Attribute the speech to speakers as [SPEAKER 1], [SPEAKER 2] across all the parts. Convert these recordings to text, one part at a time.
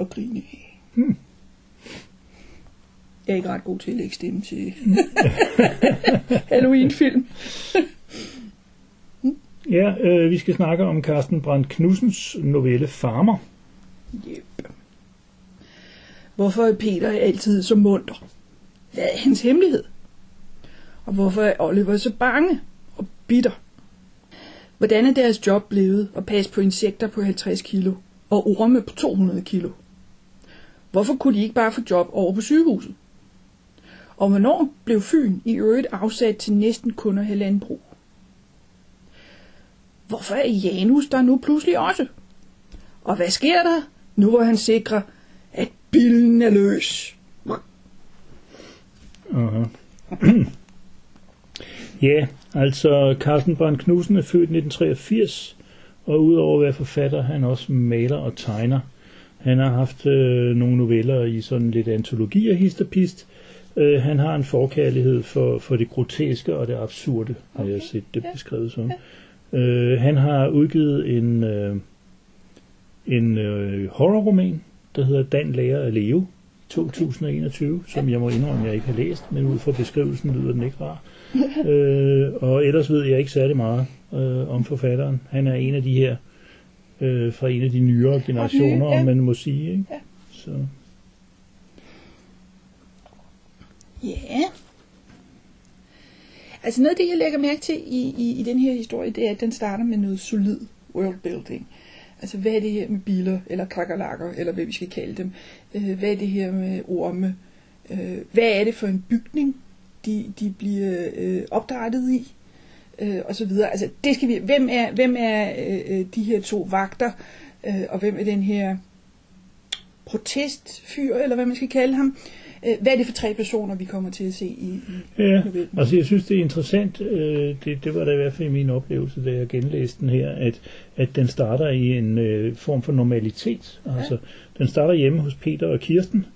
[SPEAKER 1] at grine af.
[SPEAKER 2] Hmm.
[SPEAKER 1] Jeg er ikke ret god til at lægge stemme til Halloween-film.
[SPEAKER 2] Ja, øh, vi skal snakke om Carsten Brandt Knudsens novelle Farmer.
[SPEAKER 1] Yep. Hvorfor er Peter altid så munter? Hvad er hans hemmelighed? Og hvorfor er Oliver så bange og bitter? Hvordan er deres job blevet at passe på insekter på 50 kilo og orme på 200 kilo? Hvorfor kunne de ikke bare få job over på sygehuset? Og hvornår blev Fyn i øvrigt afsat til næsten kun at have landbrug? Hvorfor er Janus der nu pludselig også? Og hvad sker der, nu hvor han sikrer, at billen er løs?
[SPEAKER 2] Aha. ja, altså Carsten Brandt Knudsen er født i 1983, og udover at være forfatter, han også maler og tegner. Han har haft øh, nogle noveller i sådan lidt antologi og histopist. Øh, han har en forkærlighed for, for det groteske og det absurde, har jeg set det beskrevet som. Øh, han har udgivet en, øh, en øh, horrorroman, der hedder Dan lærer at leve, 2021, som jeg må indrømme, jeg ikke har læst, men ud fra beskrivelsen lyder den ikke rar. øh, og ellers ved jeg ikke særlig meget øh, om forfatteren. Han er en af de her øh, fra en af de nyere generationer,
[SPEAKER 1] ja.
[SPEAKER 2] om man må sige. Ikke?
[SPEAKER 1] Ja.
[SPEAKER 2] Så,
[SPEAKER 1] Ja. Altså noget af det, jeg lægger mærke til i, i, i den her historie, det er, at den starter med noget solid worldbuilding. Altså hvad er det her med biler, eller kakkerlakker, eller hvad vi skal kalde dem? Øh, hvad er det her med orme? Øh, hvad er det for en bygning, de, de bliver øh, opdrettet i? Øh, og så videre. Altså det skal vi, hvem er, hvem er øh, øh, de her to vagter, øh, og hvem er den her protestfyr, eller hvad man skal kalde ham? Øh, hvad er det for tre personer, vi kommer til at se i, i
[SPEAKER 2] ja,
[SPEAKER 1] novellen?
[SPEAKER 2] altså jeg synes, det er interessant. Øh, det, det var da i hvert fald min oplevelse, da jeg genlæste den her, at, at den starter i en øh, form for normalitet. Altså, den starter hjemme hos Peter og Kirsten,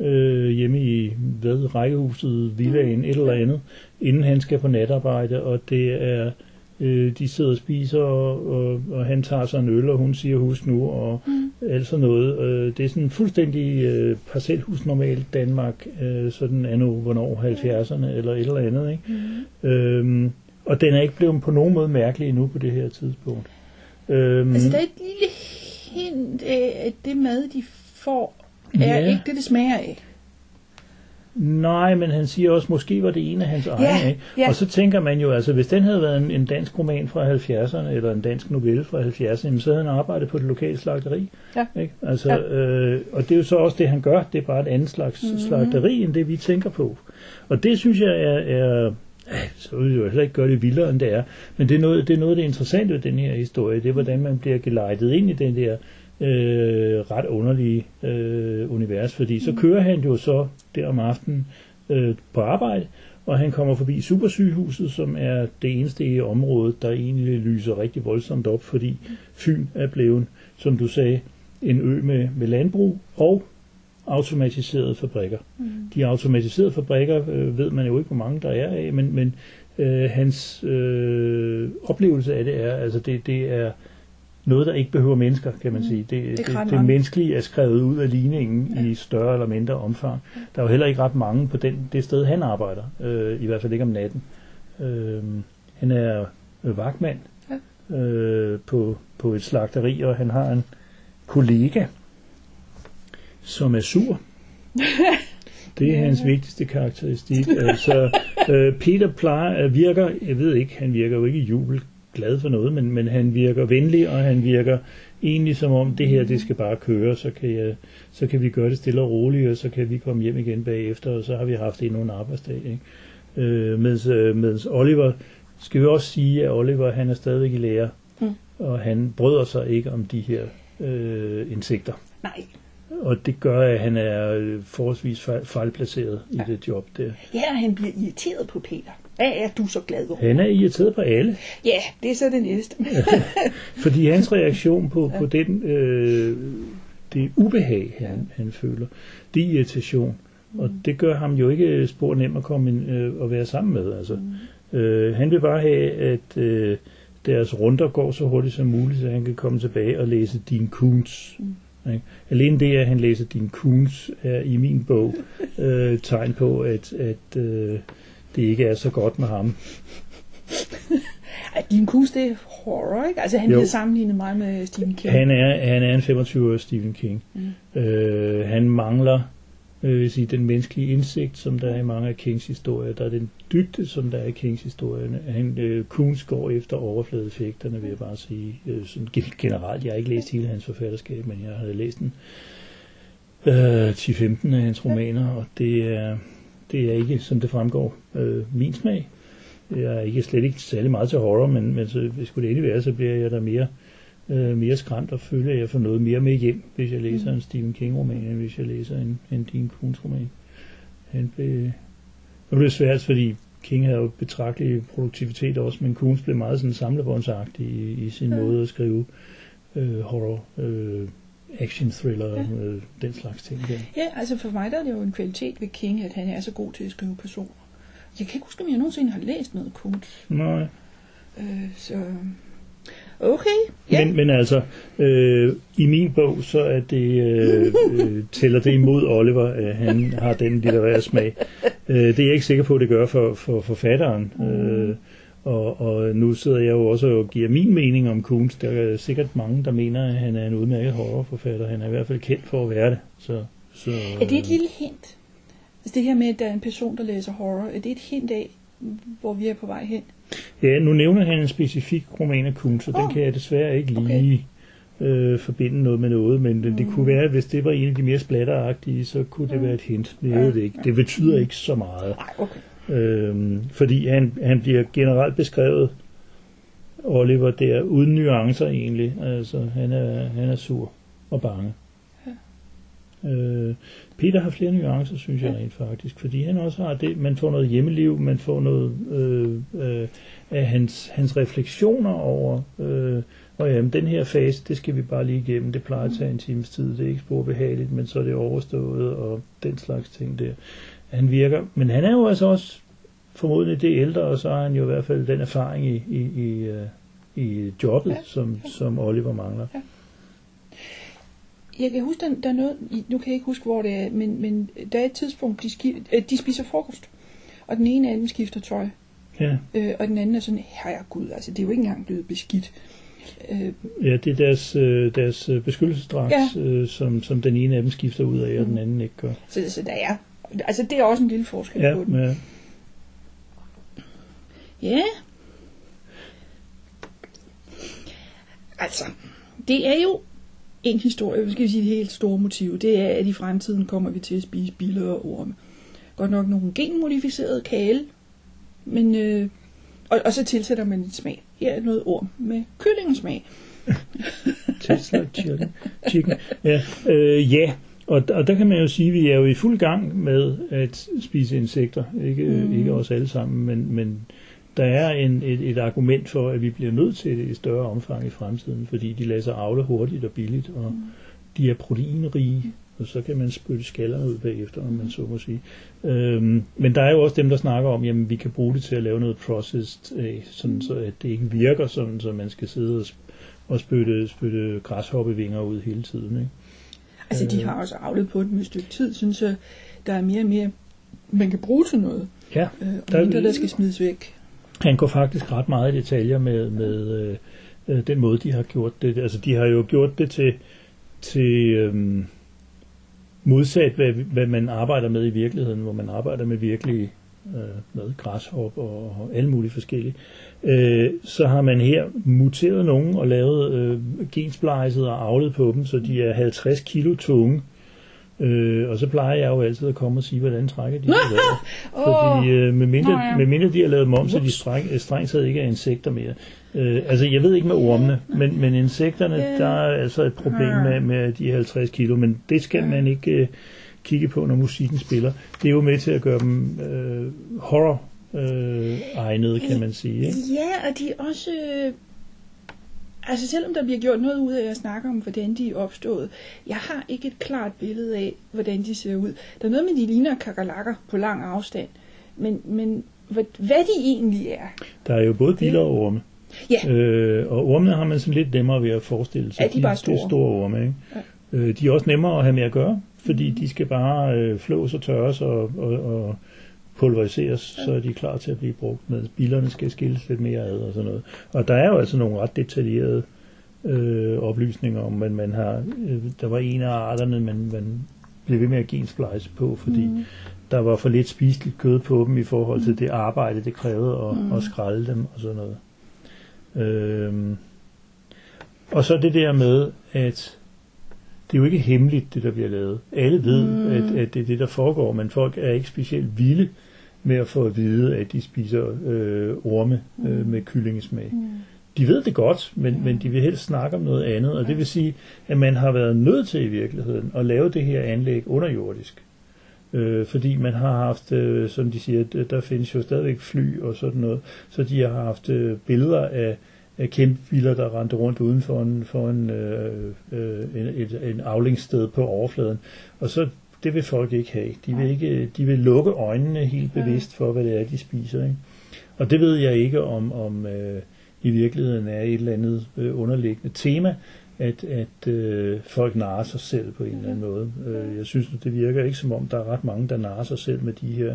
[SPEAKER 2] øh, hjemme i hvad, rækkehuset, villaen, et eller andet, inden han skal på natarbejde, og det er, øh, de sidder og spiser, og, og, og han tager sig en øl, og hun siger husk nu, og mm. alt sådan noget. Øh, det er sådan fuldstændig øh, parcelhus normalt Danmark, øh, sådan er nu, hvornår 70'erne, eller et eller andet, ikke? Mm. Øhm, og den er ikke blevet på nogen måde mærkelig endnu på det her tidspunkt. Øhm,
[SPEAKER 1] Altså, der er et lille hint af, at det mad, de får, er
[SPEAKER 2] Ja.
[SPEAKER 1] ikke det, det smager af.
[SPEAKER 2] Nej, men han siger også, måske var det en af hans egne. Ikke?
[SPEAKER 1] ja.
[SPEAKER 2] Og så tænker man jo, altså hvis den havde været en, en dansk roman fra 70'erne, eller en dansk novelle fra 70'erne, jamen, så havde han arbejdet på det lokale slagteri.
[SPEAKER 1] Ja.
[SPEAKER 2] Ikke? Altså,
[SPEAKER 1] Ja.
[SPEAKER 2] øh, og det er jo så også det, han gør. Det er bare et andet slags
[SPEAKER 1] Mhm.
[SPEAKER 2] mm-hmm. slagteri, end det vi tænker på. Og det synes jeg er... er så vil jeg jo heller ikke gøre det vildere, end det er. Men det er noget, det er noget det interessante ved den her historie. Det er, hvordan man bliver gelejtet ind i den der øh, ret underlige øh, univers. Fordi så kører han jo så der om aftenen øh, på arbejde, og han kommer forbi Supersygehuset, som er det eneste i området, der egentlig lyser rigtig voldsomt op, fordi Fyn er blevet, som du sagde, en ø med, med landbrug og automatiserede fabrikker. Mm. De automatiserede fabrikker øh, ved man jo ikke, hvor mange der er af, men, men øh, hans øh, oplevelse af det er, altså det, det er noget, der ikke behøver mennesker, kan man sige. Det, det, det,
[SPEAKER 1] mange.
[SPEAKER 2] menneskelige er skrevet ud af ligningen ja. i større eller mindre omfang. Der er jo heller ikke ret mange på den, det sted, han arbejder, øh, i hvert fald ikke om natten. Øh, han er øh, vagtmand øh, på, på et slagteri, og han har en kollega, som er sur. Det er hans vigtigste karakteristik. Altså, øh, Peter plejer, virker, jeg ved ikke, han virker jo ikke jubel glad for noget, men, men han virker venlig, og han virker egentlig som om, det her, det skal bare køre, så kan, jeg, så kan vi gøre det stille og roligt, og så kan vi komme hjem igen bagefter, og så har vi haft endnu en arbejdsdag. Ikke? Øh, mens, øh, mens Oliver, skal vi også sige, at Oliver, han er stadigvæk i lære,
[SPEAKER 1] Mm.
[SPEAKER 2] og han bryder sig ikke om de her øh, insekter.
[SPEAKER 1] Nej.
[SPEAKER 2] og det gør, at han er øh, forholdsvis fejl, fejlplaceret i det job der.
[SPEAKER 1] Ja, og han bliver irriteret på Peter. Hvad er du så glad over?
[SPEAKER 2] Han er irriteret på alle,
[SPEAKER 1] Ja, det er så det næste.
[SPEAKER 2] fordi hans reaktion på, på den, øh, det ubehag, han, han føler, det er irritation. Og det gør ham jo ikke spor nem at komme ind, øh, at være sammen med. Altså. Øh, han vil bare have, at øh, deres runder går så hurtigt som muligt, så han kan komme tilbage og læse din Kuhns. Ikke? Alene det, at han læser din Kuhns, er i min bog øh, tegn på, at, at øh, det ikke er så godt med ham.
[SPEAKER 1] Ej, din kus, det er horror, ikke? Altså, han
[SPEAKER 2] Jo.
[SPEAKER 1] bliver sammenlignet meget med Stephen King.
[SPEAKER 2] Han er, han er en 25-årig Stephen King. Mm. Øh, han mangler øh, vil sige, den menneskelige indsigt, som der er i mange af Kings historier. Der er den dybde, som der er i Kings historierne. Han, øh, Kuhns går efter overfladeeffekterne, vil jeg bare sige. Øh, sådan gen- generelt, jeg har ikke læst hele hans forfatterskab, men jeg har læst den øh, 10-15 af hans romaner, og det er, det er ikke, som det fremgår, øh, min smag. Jeg er ikke slet ikke særlig meget til horror, men, men så, hvis skulle det endelig være, så bliver jeg der mere, øh, mere skræmt og føler, at jeg får noget mere med hjem, hvis jeg læser en Stephen King-roman, end hvis jeg læser en, en Dean Koontz-roman. Han blev, nu er det svært, fordi King havde jo betragtelig produktivitet også, men Koontz blev meget sådan samlebåndsagtig i, i sin
[SPEAKER 1] Ja.
[SPEAKER 2] måde at skrive øh, horror, øh, action thriller,
[SPEAKER 1] Ja.
[SPEAKER 2] øh, den slags ting der.
[SPEAKER 1] Ja, altså for mig der er det jo en kvalitet ved King, at han er så god til at skrive personer. Jeg kan ikke huske, om jeg nogensinde har læst noget Kuntz.
[SPEAKER 2] Nej.
[SPEAKER 1] Øh, så... Okay, ja.
[SPEAKER 2] Men, men altså, øh, i min bog, så er det, øh, øh, tæller det imod Oliver, at han har den litterære smag. Øh, det er jeg ikke sikker på, at det gør for, for forfatteren. Øh, og, og nu sidder jeg jo også og giver min mening om Kuhns. Der er sikkert mange, der mener, at han er en udmærket horrorforfatter. Han er i hvert fald kendt for at være det. Så, så,
[SPEAKER 1] Er det et lille hint? Altså det her med, at der er en person, der læser horror, er det et hint af, hvor vi er på vej hen?
[SPEAKER 2] Ja, nu nævner han en specifik roman af Kuhn, så oh. den kan jeg desværre ikke lige øh, forbinde noget med noget, men det, det kunne være, at hvis det var en af de mere splatteragtige, så kunne det være et hint. Men jeg ved det ikke. Det betyder ikke så meget.
[SPEAKER 1] Nej, okay.
[SPEAKER 2] Øhm, fordi han, han bliver generelt beskrevet, Oliver, der uden nuancer egentlig. Altså, han er, han er sur og bange. Øh, Peter har flere nuancer, synes jeg rent faktisk, fordi han også har det, man får noget hjemmeliv, man får noget øh, øh, af hans, hans refleksioner over, øh, og jamen, den her fase, det skal vi bare lige igennem, det plejer at tage en times tid, det er ikke spor behageligt, men så er det overstået, og den slags ting der. Han virker, men han er jo altså også formodentlig det ældre, og så har han jo i hvert fald den erfaring i, i, i, øh, i jobbet,
[SPEAKER 1] Ja,
[SPEAKER 2] som, som Oliver mangler.
[SPEAKER 1] Jeg kan huske, der, der er noget, nu kan jeg ikke huske, hvor det er, men, men der er et tidspunkt, de, skif, øh, de spiser frokost, og den ene af dem skifter tøj,
[SPEAKER 2] Ja,
[SPEAKER 1] øh, og den anden er sådan, herregud, altså det er jo ikke engang blevet beskidt. Øh,
[SPEAKER 2] ja det er deres, øh, deres øh, beskyttelsesdragt, ja. øh, som, som den ene af dem skifter ud af, og den anden ikke gør.
[SPEAKER 1] så, så der er, altså det er også en lille forskel
[SPEAKER 2] Ja,
[SPEAKER 1] på den.
[SPEAKER 2] ja.
[SPEAKER 1] Ja. Altså, det er jo en historie, hvad skal vi sige, det helt store motiv, det er, at i fremtiden kommer vi til at spise biller og orme. Godt nok nogle genmodificerede kale, men, øh, og, og så tilsætter man lidt smag. Her er noget orm med kyllingesmag.
[SPEAKER 2] Tesla chicken. chicken. Ja, øh, ja. Og, og der kan man jo sige, at vi er jo i fuld gang med at spise insekter. Ikke,
[SPEAKER 1] Mm.
[SPEAKER 2] mm. ikke os alle sammen, men, men der er en, et, et argument for, at vi bliver nødt til det i større omfang i fremtiden, fordi de lader sig avle hurtigt og billigt, og
[SPEAKER 1] Mm.
[SPEAKER 2] de er proteinrige, og så kan man spytte skallerne ud bagefter, om man så må sige. Øhm, men der er jo også dem, der snakker om, jamen vi kan bruge det til at lave noget processed af, sådan så at det ikke virker sådan, så man skal sidde og, og spytte, spytte græshoppevinger ud hele tiden. Ikke?
[SPEAKER 1] Altså, de
[SPEAKER 2] Øh.
[SPEAKER 1] har også avlet på den et stykke tid, synes jeg, der er mere og mere, man kan bruge til noget,
[SPEAKER 2] Ja,
[SPEAKER 1] øh, og
[SPEAKER 2] Der-
[SPEAKER 1] mindre, der skal smides væk.
[SPEAKER 2] han går faktisk ret meget i detaljer med, med øh, øh, den måde, de har gjort det. Altså, de har jo gjort det til, til øhm, modsat, hvad, hvad man arbejder med i virkeligheden, hvor man arbejder med virkelig øh, med græshop og, og alle mulige forskellige. Øh, så har man her muteret nogen og lavet øh, gensplejset og avlet på dem, så de er 50 kilo tunge. Øh, og så plejer jeg jo altid at komme og sige, hvordan trækker de.
[SPEAKER 1] Åh.
[SPEAKER 2] Fordi øh, med, mindre,
[SPEAKER 1] Nå ja.
[SPEAKER 2] med mindre de har lavet dem om, så de streng, øh, strengt taget ikke er insekter mere. Øh, altså jeg ved ikke med ormene, men, men insekterne, der er altså et problem
[SPEAKER 1] Ja.
[SPEAKER 2] med, med de 50 kilo, men det skal man ikke øh, kigge på, når musikken spiller. Det er jo med til at gøre dem øh, horror øh, egnede, kan man sige. Ikke?
[SPEAKER 1] Ja, og de er også... øh, Altså selvom der bliver gjort noget ud af at snakke om, hvordan de er opstået, jeg har ikke et klart billede af, hvordan de ser ud. Der er noget med, de ligner kakalakker på lang afstand. Men, men hvad, hvad de egentlig er,
[SPEAKER 2] Der er jo både biller og orme.
[SPEAKER 1] Ja.
[SPEAKER 2] Øh, og ormene har man sådan lidt nemmere ved at forestille sig.
[SPEAKER 1] Ja, de er bare
[SPEAKER 2] Det er
[SPEAKER 1] store.
[SPEAKER 2] store orme, ikke? Ja. Øh, de er også nemmere at have med at gøre, fordi de skal bare øh, flås og tørres og, og, og pulveriseres, ja. så er de klar til at blive brugt med. Billerne skal skilles lidt mere ad og sådan noget. Og der er jo altså nogle ret detaljerede øh, oplysninger om, at man har, øh, der var en af arterne, man, man blev ved med at gensplice på, fordi mm. der var for lidt spiseligt kød på dem i forhold til det arbejde, det krævede at, mm. at skralde dem og sådan noget. Øhm, og så det der med, at det er jo ikke hemmeligt, det der bliver lavet. Alle ved, mm. at, at det er det, der foregår, men folk er ikke specielt vilde med at få at vide, at de spiser øh, orme øh, med kyllingesmag. Mm. De ved det godt, men, mm. men de vil helst snakke om noget andet, og det vil sige, at man har været nødt til i virkeligheden at lave det her anlæg underjordisk. Øh, fordi man har haft, øh, som de siger, der- der findes jo stadigvæk fly og sådan noget, så de har haft øh, billeder af, af kæmpe biler, der rendte rundt uden for en, for en, øh, øh, en, et, en aflingssted på overfladen. Og så det vil folk ikke have. De vil, ikke, de vil lukke øjnene helt bevidst for, hvad det er, de spiser. Ikke? Og det ved jeg ikke, om, om øh, i virkeligheden er et eller andet øh, underliggende tema, at, at øh, folk narer sig selv på en eller anden måde. Øh, jeg synes, det virker ikke som om, der er ret mange, der narer sig selv med de her,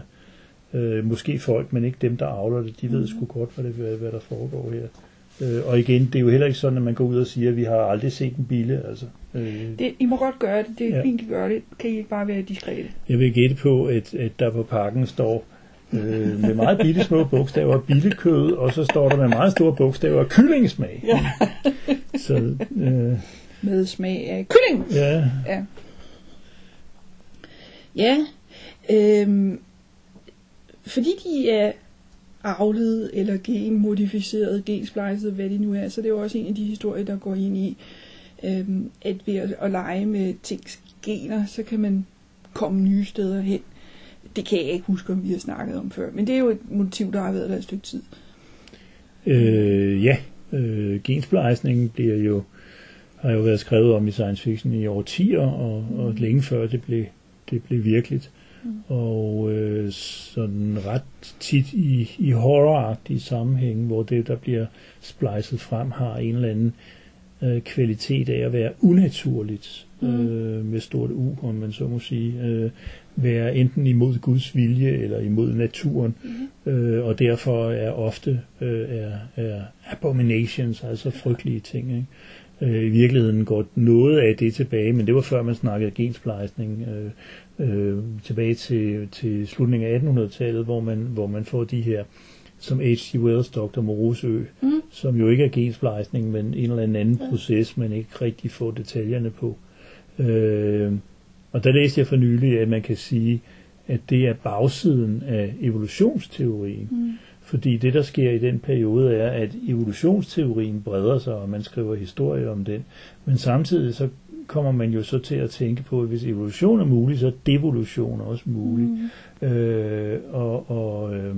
[SPEAKER 2] øh, måske folk, men ikke dem, der avler det. De ved sgu godt, hvad, det, hvad, hvad der foregår her. Øh, og igen, det er jo heller ikke sådan, at man går ud og siger, at vi har aldrig set en bille. Altså, øh,
[SPEAKER 1] det, I må godt gøre det. Det er
[SPEAKER 2] Ja.
[SPEAKER 1] fint, I gør det. Kan I ikke bare være diskrete?
[SPEAKER 2] Jeg vil gætte på, at, at der på pakken står øh, med meget bitte små bogstaver billekød, og så står der med meget store bogstaver kyllingesmag.
[SPEAKER 1] Ja.
[SPEAKER 2] Så øh,
[SPEAKER 1] Med smag af kylling.
[SPEAKER 2] ja,
[SPEAKER 1] Ja. Ja. Øhm, fordi de er avlet eller genmodificeret, gensplejset, hvad det nu er, så det er jo også en af de historier, der går ind i, øhm, at ved at, at lege med tings gener, så kan man komme nye steder hen. Det kan jeg ikke huske, om vi har snakket om før, men det er jo et motiv, der har været der et stykke tid.
[SPEAKER 2] øh, ja øh, gensplejsningen bliver jo har jo været skrevet om i science fiction i årtier, og, og længe før det blev, det blev virkeligt. Og øh, sådan ret tit i, i horroragtige sammenhænge, hvor det, der bliver splicet frem, har en eller anden øh, kvalitet af at være unaturligt, øh, med stort U, om man så må sige, øh, være enten imod Guds vilje eller imod naturen, øh, og derfor er ofte øh, er, er abominations, altså frygtelige ting. Ikke? Øh, I virkeligheden går noget af det tilbage, men det var før man snakkede gensplejsning, øh, øh, tilbage til, til slutningen af 1800-tallet, hvor man, hvor man får de her, som H.G. Wells Dr. Morosø, mm. som jo ikke er gensplejsning, men en eller anden anden proces, man ikke rigtig får detaljerne på. Øh, og der læste jeg for nylig, at man kan sige, at det er bagsiden af evolutionsteorien. Mm. Fordi det, der sker i den periode, er, at evolutionsteorien breder sig, og man skriver historier om den. Men samtidig så kommer man jo så til at tænke på, at hvis evolution er mulig, så er devolution også mulig. Mm. Øh, og og øh,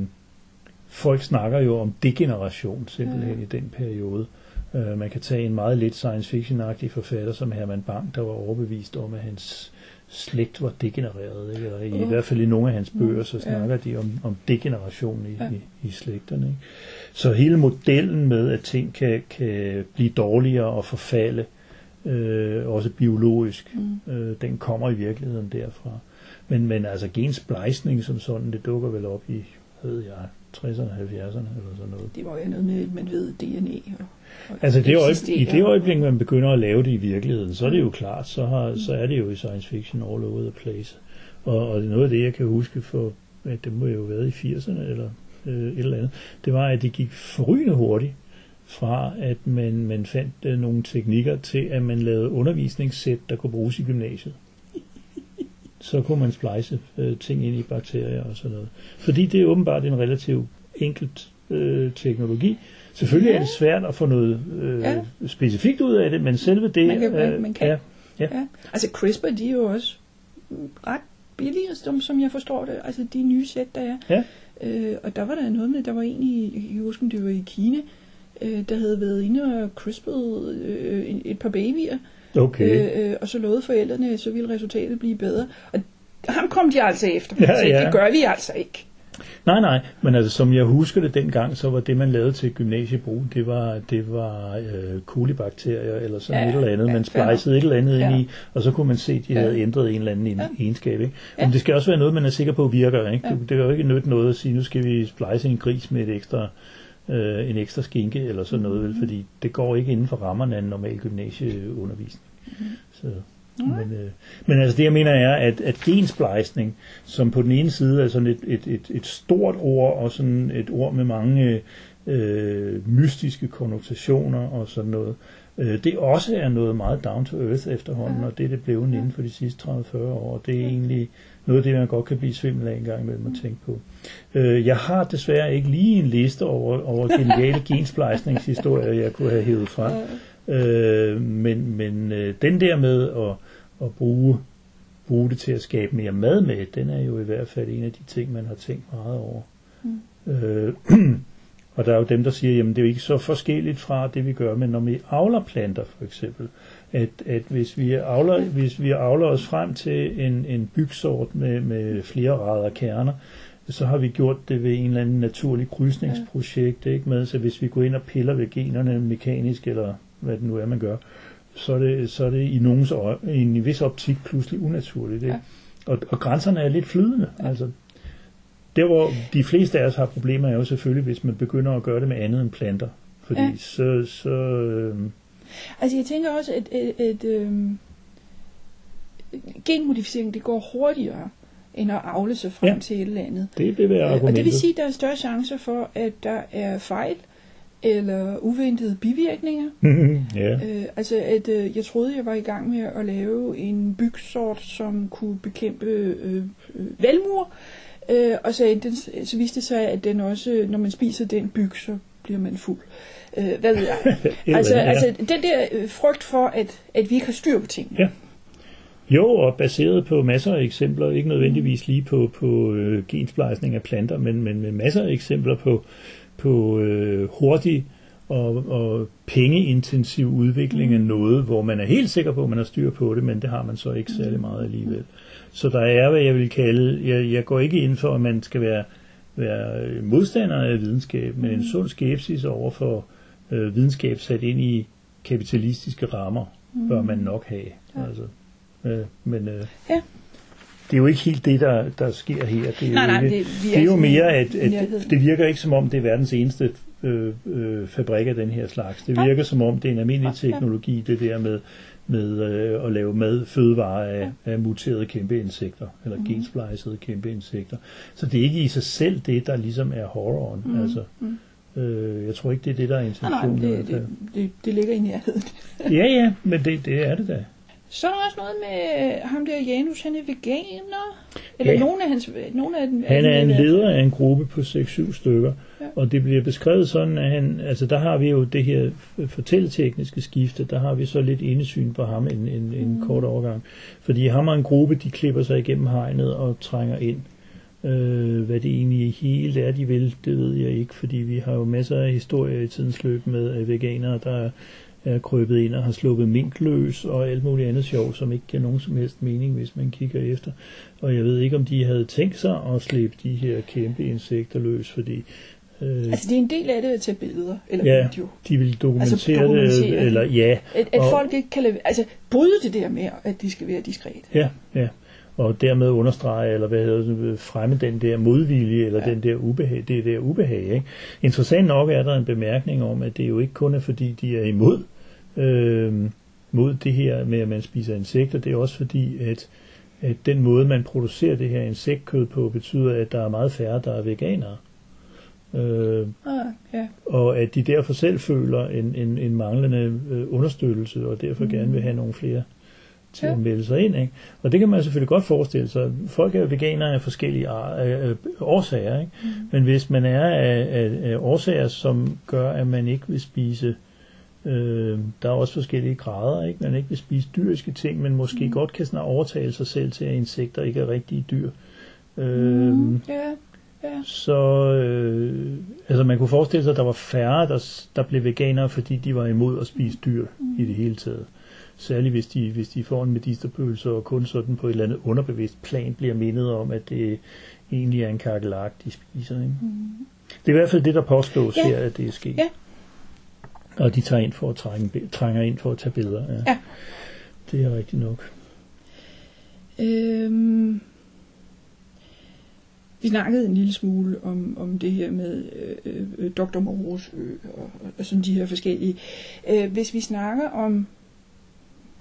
[SPEAKER 2] folk snakker jo om degeneration simpelthen mm. i den periode. Øh, man kan tage en meget lidt science fiction-agtig forfatter som Herman Bang, der var overbevist om, at hans slægt var degenereret. Ikke? Og i,
[SPEAKER 1] Uh.
[SPEAKER 2] i hvert fald i nogle af hans bøger, så
[SPEAKER 1] Ja.
[SPEAKER 2] snakker de om, om degeneration i,
[SPEAKER 1] Ja.
[SPEAKER 2] ja. i, i slægterne. Ikke? Så hele modellen med, at ting kan, kan blive dårligere og forfalde, øh, også biologisk,
[SPEAKER 1] Mm.
[SPEAKER 2] øh, den kommer i virkeligheden derfra. Men, men altså gensplejsning som sådan, det dukker vel op i, ved jeg, 60'erne, 70'erne eller sådan noget.
[SPEAKER 1] Det må være noget med, at man ved DNA. Og
[SPEAKER 2] Altså det øjeblik, i det øjeblik, man begynder at lave det i virkeligheden, så er det jo klart, så, har, så er det jo i science fiction all over the place. Og, og noget af det, jeg kan huske for, at det må jo have været i 80'erne eller øh, et eller andet, det var, at det gik forrygende hurtigt fra, at man, man fandt øh, nogle teknikker til, at man lavede undervisningssæt, der kunne bruges i gymnasiet. så kunne man splice øh, ting ind i bakterier og sådan noget. Fordi det er åbenbart en relativt enkelt øh, teknologi. Selvfølgelig er det svært at få noget øh,
[SPEAKER 1] Ja.
[SPEAKER 2] specifikt ud af det, men selve det...
[SPEAKER 1] Man kan-
[SPEAKER 2] øh,
[SPEAKER 1] man kan.
[SPEAKER 2] Ja, ja.
[SPEAKER 1] Ja. Altså CRISPR, de er jo også ret billige, som, som jeg forstår det. Altså de nye sæt, der er.
[SPEAKER 2] Ja.
[SPEAKER 1] Øh, og der var der noget med, der var en i, jeg kan ikke huske, om det var i Kina, øh, der havde været inde og crispet øh, et par babyer.
[SPEAKER 2] Okay.
[SPEAKER 1] Øh, øh, og så lovede forældrene, så ville resultatet blive bedre. Og ham kom de altså efter.
[SPEAKER 2] Ja,
[SPEAKER 1] så
[SPEAKER 2] ja.
[SPEAKER 1] det gør vi altså ikke.
[SPEAKER 2] Nej, nej, men altså som jeg husker det dengang, så var det, man lavede til gymnasiebrug, det var, det var øh, kolibakterier eller sådan
[SPEAKER 1] Ja,
[SPEAKER 2] et eller andet.
[SPEAKER 1] ja,
[SPEAKER 2] Man splicede et eller andet
[SPEAKER 1] Ja.
[SPEAKER 2] ind i, og så kunne man se, at de
[SPEAKER 1] Ja.
[SPEAKER 2] havde ændret en eller anden en-
[SPEAKER 1] Ja.
[SPEAKER 2] egenskab. Ikke?
[SPEAKER 1] Ja.
[SPEAKER 2] Men det skal også være noget, man er sikker på virker. Ikke?
[SPEAKER 1] Ja.
[SPEAKER 2] Det, det kan jo ikke nytte noget at sige, nu skal vi splice en gris med et ekstra, øh, en ekstra skinke eller sådan noget, vel? fordi det går ikke inden for rammerne af en normal gymnasieundervisning. Så, men, øh, men altså det jeg mener er, at, at gensplejsning, som på den ene side er sådan et, et, et, et stort ord, og sådan et ord med mange øh, mystiske konnotationer og sådan noget, øh, det også er noget meget down to earth efterhånden, og det er det blevet inden for de sidste 30-40 år. Det er egentlig noget af det, man godt kan blive svimmel af en gang imellem at tænke på. Øh, jeg har desværre ikke lige en liste over, over geniale gensplejsningshistorier, jeg kunne have hævet frem. Øh, men men øh, den der med at, at bruge, bruge det til at skabe mere mad med, den er jo i hvert fald en af de ting, man har tænkt meget over. Mm. Øh, og der er jo dem, der siger, jamen det er jo ikke så forskelligt fra det, vi gør, men når vi avler planter for eksempel, at, at hvis, vi avler, hvis vi avler os frem til en, en bygsort med, med flere rader kerner, så har vi gjort det ved en eller anden naturlig krydsningsprojekt, ikke med, så hvis vi går ind og piller ved generne mekanisk, eller hvad det nu er, man gør, så er det, så er det i nogens øje, i en vis optik pludselig unaturligt. Ikke?
[SPEAKER 1] Ja.
[SPEAKER 2] Og, og grænserne er lidt flydende. Ja. Altså, der hvor de fleste af os har problemer er jo selvfølgelig, hvis man begynder at gøre det med andet end planter. Fordi
[SPEAKER 1] Ja.
[SPEAKER 2] så, så øh,
[SPEAKER 1] Altså jeg tænker også, at, at, at øhm, genmodificering det går hurtigere, end at avle sig frem
[SPEAKER 2] Ja.
[SPEAKER 1] til et eller andet.
[SPEAKER 2] det vil være
[SPEAKER 1] Øh, Og
[SPEAKER 2] argumentet.
[SPEAKER 1] det vil sige, at der er større chancer for, at der er fejl eller uventede bivirkninger.
[SPEAKER 2] ja.
[SPEAKER 1] Øh, altså, at øh, jeg troede, jeg var i gang med at lave en bygsort, som kunne bekæmpe øh, øh, valmur. Øh, og så, den, så viste det sig, at den også, når man spiser den byg, så bliver man fuld. Øh, hvad ved jeg? Altså,
[SPEAKER 2] ja.
[SPEAKER 1] altså, den der øh, frygt for, at, at vi ikke har styr på tingene.
[SPEAKER 2] Ja. Jo, og baseret på masser af eksempler, ikke nødvendigvis lige på, på øh, gensplejsning af planter, men, men med masser af eksempler på, på øh, hurtig og, og pengeintensiv udvikling af noget, hvor man er helt sikker på, at man har styr på det, men det har man så ikke særlig meget alligevel. Så der er, hvad jeg vil kalde, jeg, jeg går ikke ind for, at man skal være, være modstander af videnskab, men en sund skepsis over for øh, videnskab sat ind i kapitalistiske rammer, bør man nok have. Altså, øh, men øh,
[SPEAKER 1] Ja.
[SPEAKER 2] Det er jo ikke helt det, der, der sker her. Det er,
[SPEAKER 1] Nej,
[SPEAKER 2] jo
[SPEAKER 1] nej,
[SPEAKER 2] ikke,
[SPEAKER 1] det-
[SPEAKER 2] det er jo mere, at, at det virker ikke som om, det er verdens eneste øh, øh, fabrik af den her slags. Det virker som om, det er en almindelig
[SPEAKER 1] Ja, ja.
[SPEAKER 2] teknologi, det der med, med øh, at lave mad, fødevarer af, af muterede kæmpe insekter, eller mm. gensplicede kæmpe insekter. Så det er ikke i sig selv det, der ligesom er horroren. Mm. Altså, øh, jeg tror ikke, det er det, der er
[SPEAKER 1] Mhm. Nej, nej,
[SPEAKER 2] intentionen.
[SPEAKER 1] det, det, det, det ligger i nærheden.
[SPEAKER 2] Ja, ja, men det, det er det da.
[SPEAKER 1] Så er der også noget med ham der Janus, han er veganer. Eller
[SPEAKER 2] Ja.
[SPEAKER 1] nogle af hans... Nogle af dem,
[SPEAKER 2] Han er en leder af en gruppe på 6-7 stykker,
[SPEAKER 1] Ja.
[SPEAKER 2] og det bliver beskrevet sådan, at han, altså der har vi jo det her fortælletekniske skifte, der har vi så lidt indesyn på ham en, en, en
[SPEAKER 1] Mm.
[SPEAKER 2] kort overgang. Fordi ham og en gruppe, de klipper sig igennem hegnet og trænger ind. Øh, hvad det egentlig helt er, de vil, det ved jeg ikke, fordi vi har jo masser af historier i tidens løb med øh, veganere, der er krøbet ind og har sluppet mink løs og alt muligt andet sjov, som ikke giver nogen som helst mening, hvis man kigger efter. Og jeg ved ikke, om de havde tænkt sig at slippe de her kæmpe insekter løs, fordi øh,
[SPEAKER 1] Altså, det er en del af det at tage billeder, eller
[SPEAKER 2] ja,
[SPEAKER 1] video.
[SPEAKER 2] de vil dokumentere,
[SPEAKER 1] Altså, dokumentere
[SPEAKER 2] det, eller ja,
[SPEAKER 1] At, at
[SPEAKER 2] Og-
[SPEAKER 1] folk ikke kan lade, altså bryde det der med, at de skal være diskret.
[SPEAKER 2] Ja, ja. Og dermed understrege, eller hvad hedder det, fremme den der modvilje, eller
[SPEAKER 1] ja.
[SPEAKER 2] den der ubehag, det der ubehag. Ikke? Interessant nok er der en bemærkning om, at det jo ikke kun er fordi, de er imod, øh, mod det her med, at man spiser insekter, det er også fordi, at, at den måde, man producerer det her insektkød på, betyder, at der er meget færre, der er veganere. Øh,
[SPEAKER 1] Ah, ja.
[SPEAKER 2] og at de derfor selv føler en, en, en manglende øh, understøttelse, og derfor mm. gerne vil have nogle flere til
[SPEAKER 1] Ja.
[SPEAKER 2] at melde sig ind. Ikke? Og det kan man selvfølgelig godt forestille sig. Folk er veganere af forskellige af årsager. Ikke? Mm. Men hvis man er af, af, af årsager, som gør, at man ikke vil spise Øh, der er også forskellige grader, ikke? Man ikke vil spise dyriske ting, men måske mm. godt kan sådan overtale sig selv til, at insekter ikke er rigtige dyr. Øh,
[SPEAKER 1] Mm, ja, ja.
[SPEAKER 2] så øh, altså man kunne forestille sig, at der var færre, der, der blev veganere, fordi de var imod at spise dyr mm. i det hele taget. Særligt hvis de, hvis de får en medisterpølse og kun sådan på et eller andet underbevidst plan bliver mindet om, at det egentlig er en kakelak, de spiser. Ikke? Mm. Det er i hvert fald det, der påstås
[SPEAKER 1] Ja.
[SPEAKER 2] her, at det er sket.
[SPEAKER 1] Ja.
[SPEAKER 2] Og de tager ind for at trænge, trænger ind for at tage billeder. Ja.
[SPEAKER 1] Ja.
[SPEAKER 2] Det er rigtigt nok.
[SPEAKER 1] Øhm, vi snakkede en lille smule om, om det her med øh, øh, Dr. Moros ø og, og sådan de her forskellige. Øh, hvis vi snakker om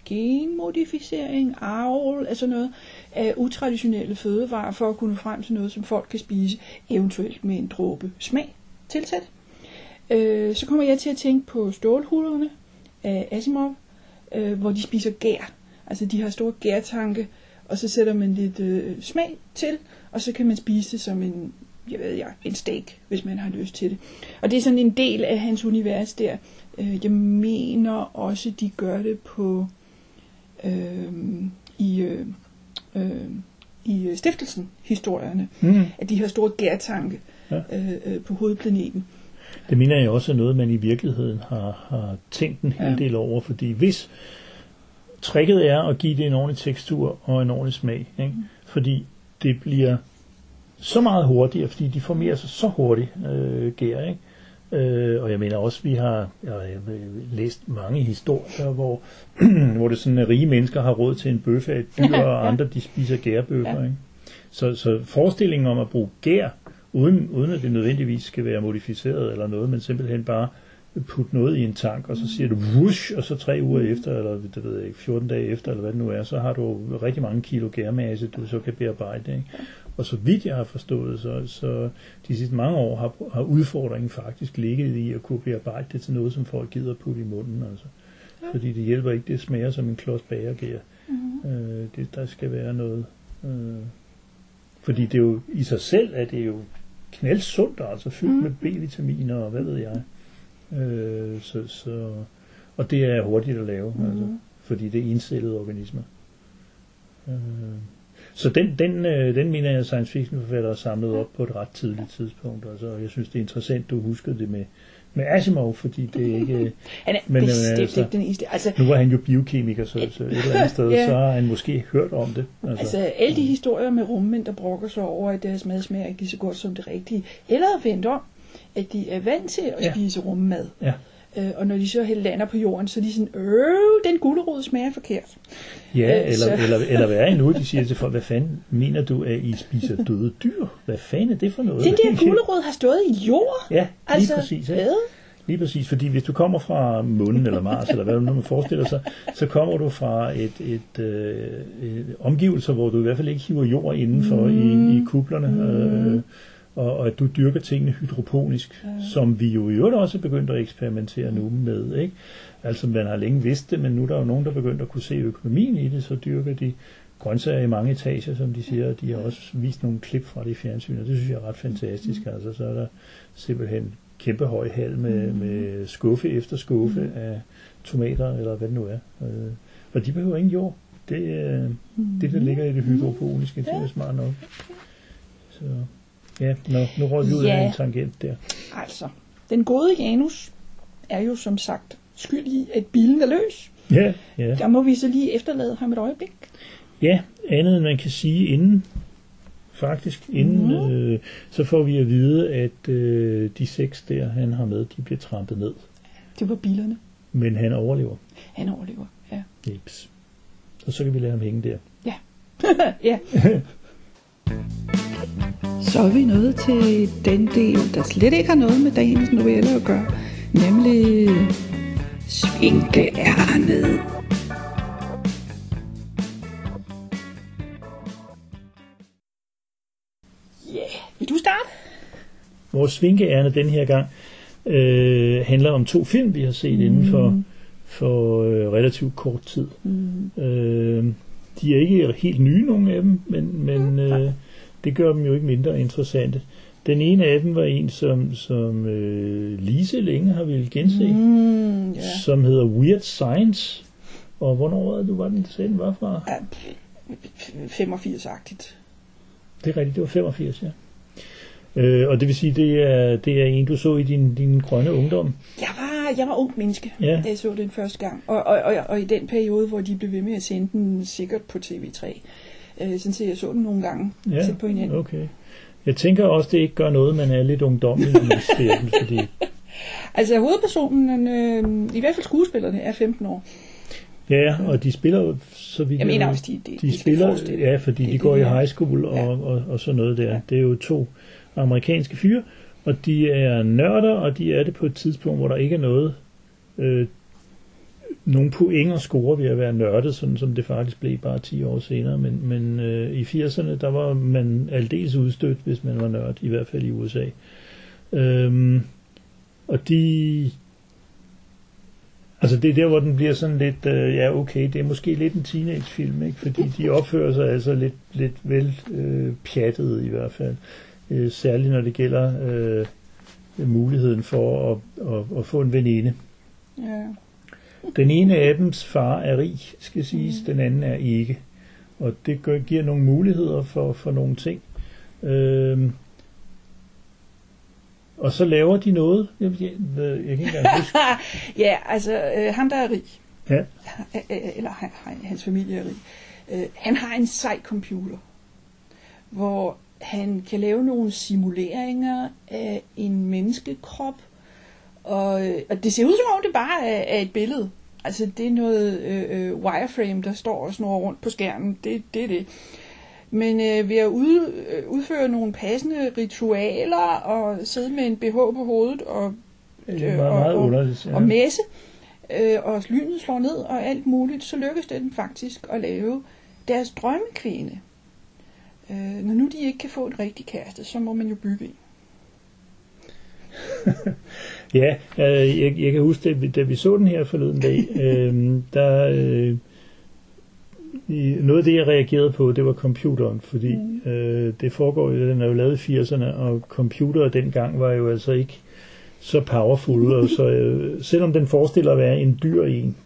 [SPEAKER 1] genmodificering, avl, altså noget af utraditionelle fødevarer for at kunne frem til noget, som folk kan spise, eventuelt med en dråbe smag tilsat. Øh, så kommer jeg til at tænke på stålhullerne af Asimov, øh, hvor de spiser gær. Altså de har store gærtanke, og så sætter man lidt øh, smag til, og så kan man spise det som en, jeg ved jeg, en steak, hvis man har lyst til det. Og det er sådan en del af hans univers der. Øh, jeg mener også, de gør det på øh, i, øh, øh, i stiftelsen historierne,
[SPEAKER 2] Mm.
[SPEAKER 1] at de har store gærtanke
[SPEAKER 2] Ja.
[SPEAKER 1] øh, øh, på hovedplaneten.
[SPEAKER 2] Det mener jeg også er noget, man i virkeligheden har, har tænkt en hel
[SPEAKER 1] Ja.
[SPEAKER 2] del over, fordi hvis tricket er at give det en ordentlig tekstur og en ordentlig smag, ikke? fordi det bliver så meget hurtigere, fordi de formerer sig så hurtigt øh, gær, ikke? Øh, og jeg mener også, vi har jeg har læst mange historier, hvor, hvor det sådan, at rige mennesker har råd til en bøf af et dyr, og andre de spiser gærbøffer.
[SPEAKER 1] Ja.
[SPEAKER 2] Ikke? Så, så forestillingen om at bruge gær, uden, uden at det nødvendigvis skal være modificeret eller noget, men simpelthen bare putte noget i en tank, og så siger du whoosh, og så tre uger efter, eller det ved jeg ikke, 14 dage efter, eller hvad det nu er, så har du rigtig mange kilo gærmasse, du så kan bearbejde. Ikke? Og så vidt jeg har forstået, så, så de sidste mange år har, har udfordringen faktisk ligget i at kunne bearbejde det til noget, som folk gider putte i munden. Altså. Fordi det hjælper ikke, det smager som en klods bagergær. Mm-hmm. Øh, det, der skal være noget... Øh, fordi det er jo i sig selv, at det er jo knaldsundt, altså fyldt mm. med B-vitaminer og hvad ved jeg. Øh, så, så, og det er hurtigt at lave, mm. altså, fordi det er encellede organismer. Øh, så den, den, øh, den mener jeg, science fiction forfatter har samlet op på et ret tidligt tidspunkt. Altså, og jeg synes, det er interessant, du huskede det med, med Asimov, fordi det er ikke...
[SPEAKER 1] Han er
[SPEAKER 2] Men, øh,
[SPEAKER 1] bestemt
[SPEAKER 2] altså-
[SPEAKER 1] ikke den eneste. Altså,
[SPEAKER 2] Nu var han jo biokemiker, så, så et eller andet sted,
[SPEAKER 1] Ja.
[SPEAKER 2] så har han måske hørt om det.
[SPEAKER 1] Altså alle de historier med rummænd, der brokker sig over, at deres mad smager ikke lige så godt som det rigtige, eller vendt om, at de er vant til at
[SPEAKER 2] Ja.
[SPEAKER 1] spise rummad.
[SPEAKER 2] Ja.
[SPEAKER 1] Øh, og når de så helt lander på jorden, så er de sådan, øh, den gulerod smager forkert.
[SPEAKER 2] Ja,
[SPEAKER 1] Øh,
[SPEAKER 2] eller,
[SPEAKER 1] så-
[SPEAKER 2] eller, eller hvad er endnu? De siger til folk, hvad fanden mener du, at I spiser døde dyr? Hvad fanden er det for noget?
[SPEAKER 1] Den der gulerod har stået i jord.
[SPEAKER 2] Ja, lige
[SPEAKER 1] Altså,
[SPEAKER 2] præcis. Ja.
[SPEAKER 1] hvad?
[SPEAKER 2] Lige præcis, fordi hvis du kommer fra månen eller Mars, eller hvad du nu forestiller sig, så kommer du fra et, et, øh, et omgivelser, hvor du i hvert fald ikke hiver jord indenfor mm. i, i kublerne, øh, og, og at du dyrker tingene hydroponisk, mm. som vi jo i øvrigt også er begyndt at eksperimentere nu med. Ikke? Altså man har længe vidst det, men nu er der jo nogen, der er begyndt at kunne se økonomien i det, så dyrker de grøntsager i mange etager, som de siger, og de har også vist nogle klip fra det i fjernsynet, og det synes jeg er ret fantastisk. Altså, så er der simpelthen kæmpe høj hal med, mm. med skuffe efter skuffe mm. af tomater, eller hvad det nu er. Øh, og de behøver ingen jord. Det mm. det, der ligger i det hydroponiske, det er smart nok. Så ja, nå, nu røg vi ud af
[SPEAKER 1] Ja.
[SPEAKER 2] en tangent der.
[SPEAKER 1] Altså, den gode Janus er jo som sagt skyld i, at bilen er løs.
[SPEAKER 2] Ja, ja.
[SPEAKER 1] Der må vi så lige efterlade ham et øjeblik.
[SPEAKER 2] Ja, andet end man kan sige inden, faktisk, inden,
[SPEAKER 1] Mhm.
[SPEAKER 2] øh, så får vi at vide, at øh, de seks der, han har med, de bliver trampet ned.
[SPEAKER 1] Det var bilerne.
[SPEAKER 2] Men han overlever.
[SPEAKER 1] Han overlever. Ja.
[SPEAKER 2] Jeps. Og så kan vi lade ham hænge der.
[SPEAKER 1] ja. Så er vi nået til den del, der slet ikke har noget med dagens novelle at gøre, nemlig Svinkeærnet. Ja, yeah. vil du starte?
[SPEAKER 2] Vores svinkeærne den her gang øh, handler om to film, vi har set mm. inden for for øh, relativt kort tid.
[SPEAKER 1] Mm.
[SPEAKER 2] Øh, de er ikke helt nye, nogle af dem, men, men øh, det gør dem jo ikke mindre interessante. Den ene af dem var en, som, som øh, Lise længe har ville gense, mm.
[SPEAKER 1] Ja.
[SPEAKER 2] som hedder Weird Science. Og hvornår var det, du var den, sagde den var fra?
[SPEAKER 1] ja. 85-agtigt.
[SPEAKER 2] Det er rigtigt, det var 85, ja. Øh, og det vil sige, det er, det er en, du så i din, din grønne ungdom.
[SPEAKER 1] Jeg var, jeg var ung menneske,
[SPEAKER 2] Ja.
[SPEAKER 1] da jeg så den første gang. Og, og, og, og i den periode, hvor de blev ved med at sende den sikkert på TV3. Øh, sådan set, jeg så den nogle gange
[SPEAKER 2] Ja,
[SPEAKER 1] tæt på hinanden.
[SPEAKER 2] okay. Jeg tænker også, det ikke gør noget, man er lidt ungdommelig, når man ser den, fordi
[SPEAKER 1] Altså hovedpersonen, øh, i hvert fald skuespillerne, er 15 år.
[SPEAKER 2] Ja, og de spiller jo, så vidt
[SPEAKER 1] Jeg mener
[SPEAKER 2] ved,
[SPEAKER 1] også, de, de,
[SPEAKER 2] de, spiller, ja, fordi
[SPEAKER 1] Det
[SPEAKER 2] de går
[SPEAKER 1] det,
[SPEAKER 2] i high school og,
[SPEAKER 1] Ja.
[SPEAKER 2] og, og sådan noget der.
[SPEAKER 1] Ja.
[SPEAKER 2] Det er jo to amerikanske fyre, og de er nørder, og de er det på et tidspunkt, hvor der ikke er noget, øh, nogen point at score ved at være nørdet, sådan som det faktisk blev bare 10 år senere. Men, men øh, i 80'erne, der var man aldeles udstødt, hvis man var nørd, i hvert fald i USA. Øhm, og de... Altså det er der, hvor den bliver sådan lidt, øh, ja okay, det er måske lidt en teenagefilm, ikke? fordi de opfører sig altså lidt, lidt vel øh, pjattet i hvert fald. Øh, særligt når det gælder øh, muligheden for at, at, at få en veninde.
[SPEAKER 1] Ja.
[SPEAKER 2] Den ene af dems far er rig, skal siges, den anden er ikke. Og det gør, giver nogle muligheder for, for nogle ting. Øhm, og så laver de noget, jeg, jeg, jeg kan ikke engang huske.
[SPEAKER 1] ja, altså øh, ham der er rig,
[SPEAKER 2] Ja,
[SPEAKER 1] øh, øh, eller han, han, hans familie er rig, øh, han har en sej computer, hvor han kan lave nogle simuleringer af en menneskekrop, og, øh, og det ser ud som om det bare er, er et billede. Altså det er noget øh, øh, wireframe, der står og snor rundt på skærmen. Det, det er det. Men øh, ved at ud, øh, udføre nogle passende ritualer og sidde med en BH på hovedet og
[SPEAKER 2] det
[SPEAKER 1] Øh, og-
[SPEAKER 2] meget
[SPEAKER 1] og-
[SPEAKER 2] underligt. Ja.
[SPEAKER 1] og messe, øh, og lynet slår ned og alt muligt, så lykkes det dem faktisk at lave deres drømmekvinde. Øh, når nu de ikke kan få en rigtig kæreste, så må man jo bygge en.
[SPEAKER 2] Ja, øh, jeg, jeg kan huske, da vi, da vi så den her forleden dag, øh, der, øh, noget af det, jeg reagerede på, det var computeren, fordi mm. øh, det foregår jo, den er jo lavet i 80'erne, og computere dengang var jo altså ikke så powerful, og så øh, selvom den forestiller at være en dyr en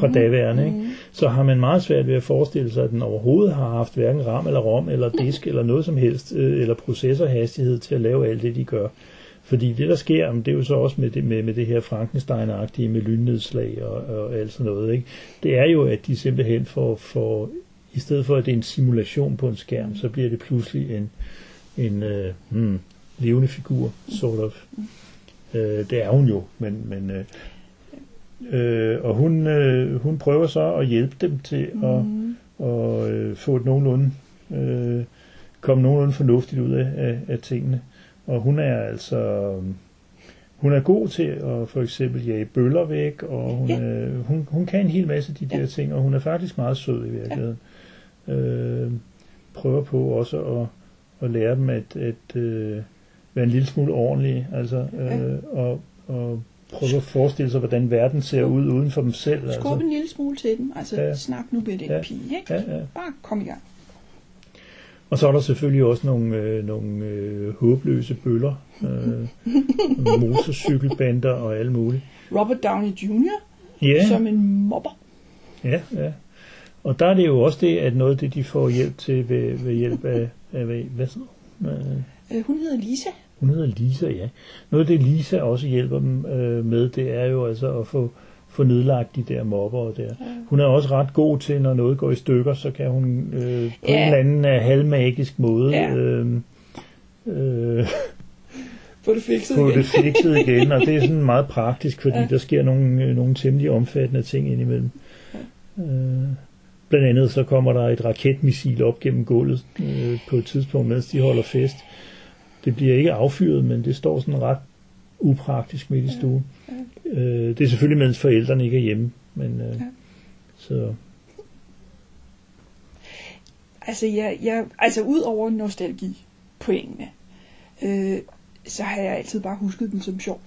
[SPEAKER 2] fra daværende, ikke? så har man meget svært ved at forestille sig, at den overhovedet har haft hverken ram eller rom eller disk eller noget som helst, øh, eller processorhastighed til at lave alt det, de gør. Fordi det, der sker, det er jo så også med det, med, med det her Frankenstein-agtige med lynnedslag og, og alt sådan noget, ikke? det er jo, at de simpelthen får, får, i stedet for at det er en simulation på en skærm, så bliver det pludselig en, en øh, hmm, levende figur, sort of. Øh, det er hun jo, men, men øh, øh, og hun, øh, hun prøver så at hjælpe dem til at, at øh, få et nogenlunde, øh, komme nogenlunde fornuftigt ud af, af, af tingene. Og hun er altså, hun er god til at for eksempel jage bøller væk, og hun,
[SPEAKER 1] Ja.
[SPEAKER 2] øh, hun, hun kan en hel masse af de der
[SPEAKER 1] Ja.
[SPEAKER 2] ting, og hun er faktisk meget sød i virkeligheden. Øh, prøver på også at, at lære dem at, at øh, være en lille smule ordentlige, altså, øh, og, og prøve at forestille sig, hvordan verden ser ud uden for dem selv.
[SPEAKER 1] Skub
[SPEAKER 2] Altså.
[SPEAKER 1] en lille smule til dem. Altså,
[SPEAKER 2] Ja.
[SPEAKER 1] snak nu med den
[SPEAKER 2] Ja.
[SPEAKER 1] ja. pige, ikke?
[SPEAKER 2] Ja, ja.
[SPEAKER 1] Bare kom i gang.
[SPEAKER 2] Og så er der selvfølgelig også nogle, øh, nogle øh, håbløse bøller, øh, motorcykelbander og alt muligt.
[SPEAKER 1] Robert Downey Jr.
[SPEAKER 2] Ja,
[SPEAKER 1] som en mobber.
[SPEAKER 2] ja, ja. Og der er det jo også det, at noget af det, de får hjælp til ved, ved hjælp af, af hvad, hvad så? Øh,
[SPEAKER 1] hun hedder Lisa.
[SPEAKER 2] Hun hedder Lisa, ja. Noget af det, Lisa også hjælper dem øh, med, det er jo altså at få, få nedlagt de der mobber der. Hun er også ret god til, når noget går i stykker, så kan hun øh, på
[SPEAKER 1] Ja.
[SPEAKER 2] en eller anden øh, halvmagisk måde
[SPEAKER 1] Ja.
[SPEAKER 2] øh, øh,
[SPEAKER 1] Få det fikset
[SPEAKER 2] få
[SPEAKER 1] igen.
[SPEAKER 2] det fikset igen, og det er sådan meget praktisk, fordi ja.
[SPEAKER 1] Ja.
[SPEAKER 2] der sker nogle, øh, nogle temmelig omfattende ting indimellem. Øh, blandt andet så kommer der et raketmissil op gennem gulvet øh, på et tidspunkt, mens de holder fest. Det bliver ikke affyret, men det står sådan ret upraktisk midt i stuen. Øh, det er selvfølgelig, mens forældrene ikke er hjemme. Men, øh,
[SPEAKER 1] Ja.
[SPEAKER 2] så,
[SPEAKER 1] Altså, jeg, jeg, altså ud over nostalgi pointene, øh, så har jeg altid bare husket den som sjov.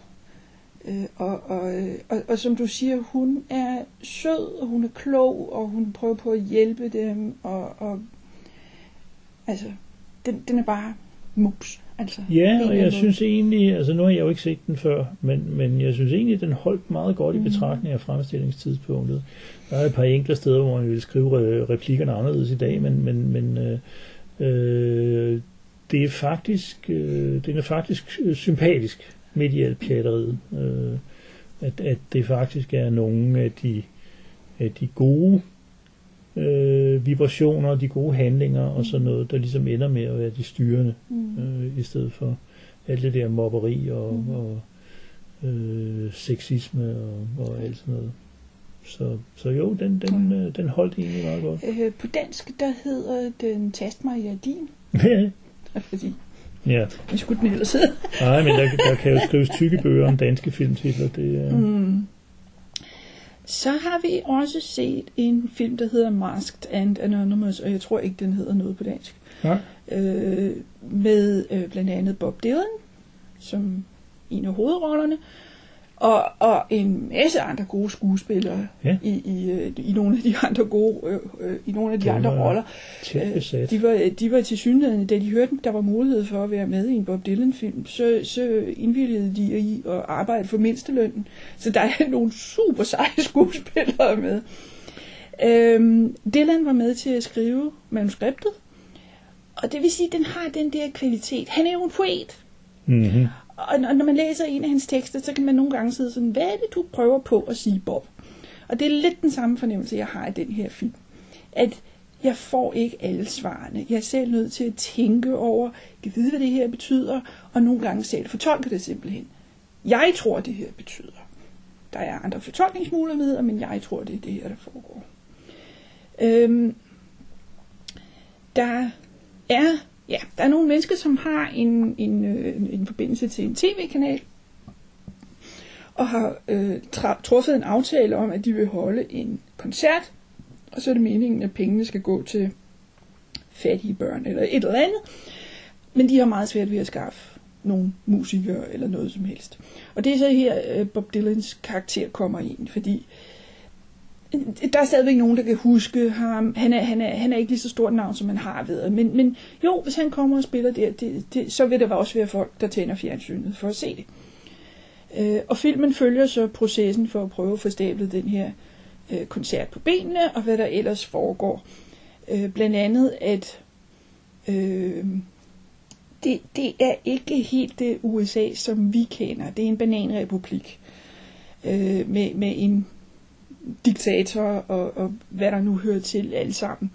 [SPEAKER 1] Øh, og, og, og, og som du siger, hun er sød, og hun er klog, og hun prøver på at hjælpe dem, og, og altså, den, den er bare mus. Altså,
[SPEAKER 2] Ja, og jeg
[SPEAKER 1] anden
[SPEAKER 2] synes egentlig, altså nu har jeg jo ikke set den før, men, men jeg synes egentlig, den holdt meget godt i
[SPEAKER 1] Mhm.
[SPEAKER 2] betragtning af fremstillingstidspunktet. Der er et par enkelte steder, hvor man ville skrive re- replikkerne anderledes i dag, men, men, men øh, øh, det er faktisk, øh, den er faktisk øh, sympatisk midt i alt pjatteriet. Øh, at, at det faktisk er nogle af de, af de gode øh, vibrationer, de gode handlinger og sådan noget, der ligesom ender med at være de styrende
[SPEAKER 1] Mm.
[SPEAKER 2] øh, i stedet for alt det der mobberi og, mm. og øh, sexisme og, og alt sådan noget. Så, så jo, den, den, øh, den holdt egentlig meget godt.
[SPEAKER 1] Øh, på dansk, der hedder den Tast mig, er din. Fordi,
[SPEAKER 2] ja,
[SPEAKER 1] hvad skulle den ellers hedde?
[SPEAKER 2] nej, men der, der kan jo skrives tykke bøger om danske filmtitler. Det er, mm.
[SPEAKER 1] Så har vi også set en film, der hedder Masked and Anonymous, og jeg tror ikke, den hedder noget på dansk.
[SPEAKER 2] Nej.
[SPEAKER 1] Øh, med øh, blandt andet Bob Dylan som en af hovedrollerne, og, og en masse andre gode skuespillere
[SPEAKER 2] Ja.
[SPEAKER 1] i, i, øh, i nogle af de andre gode, øh, øh, i nogle af de andre roller. Øh. De var, de var til synligheden, da de hørte, der var mulighed for at være med i en Bob Dylan-film, så, så indvilligede de i at arbejde for mindstelønnen. Så der er nogle super seje skuespillere med. Øhm, Dylan var med til at skrive manuskriptet, og det vil sige, at den har den der kvalitet. Han er jo en poet,
[SPEAKER 2] Mm-hmm
[SPEAKER 1] og når når man læser en af hans tekster, så kan man nogle gange sidde sådan, hvad er det, du prøver på at sige, Bob? Og det er lidt den samme fornemmelse, jeg har i den her film. At jeg får ikke alle svarene. Jeg er selv nødt til at tænke over, kan vide, hvad det her betyder, og nogle gange selv fortolke det simpelthen. Jeg tror, det her betyder. Der er andre fortolkningsmuligheder, men jeg tror, det er det her, der foregår. Øhm, der er, ja, der er nogle mennesker, som har en, en, øh, en forbindelse til en tv-kanal, og har øh, tra- truffet en aftale om, at de vil holde en koncert, og så er det meningen, at pengene skal gå til fattige børn eller et eller andet. Men de har meget svært ved at skaffe nogle musikere eller noget som helst. Og det er så her, øh, Bob Dylans karakter kommer ind, fordi øh, der er stadigvæk nogen, der kan huske ham. Han er, han er, han er ikke lige så stort navn, som han har været. Men, men jo, hvis han kommer og spiller der, det, det, så vil der også være folk, der tænder fjernsynet for at se det. Øh, og filmen følger så processen for at prøve at få stablet den her øh, koncert på benene, og hvad der ellers foregår. Øh, blandt andet, at øh, det, det er ikke helt det USA, som vi kender. Det er en bananrepublik øh, med, med en diktator og, og hvad der nu hører til alle sammen.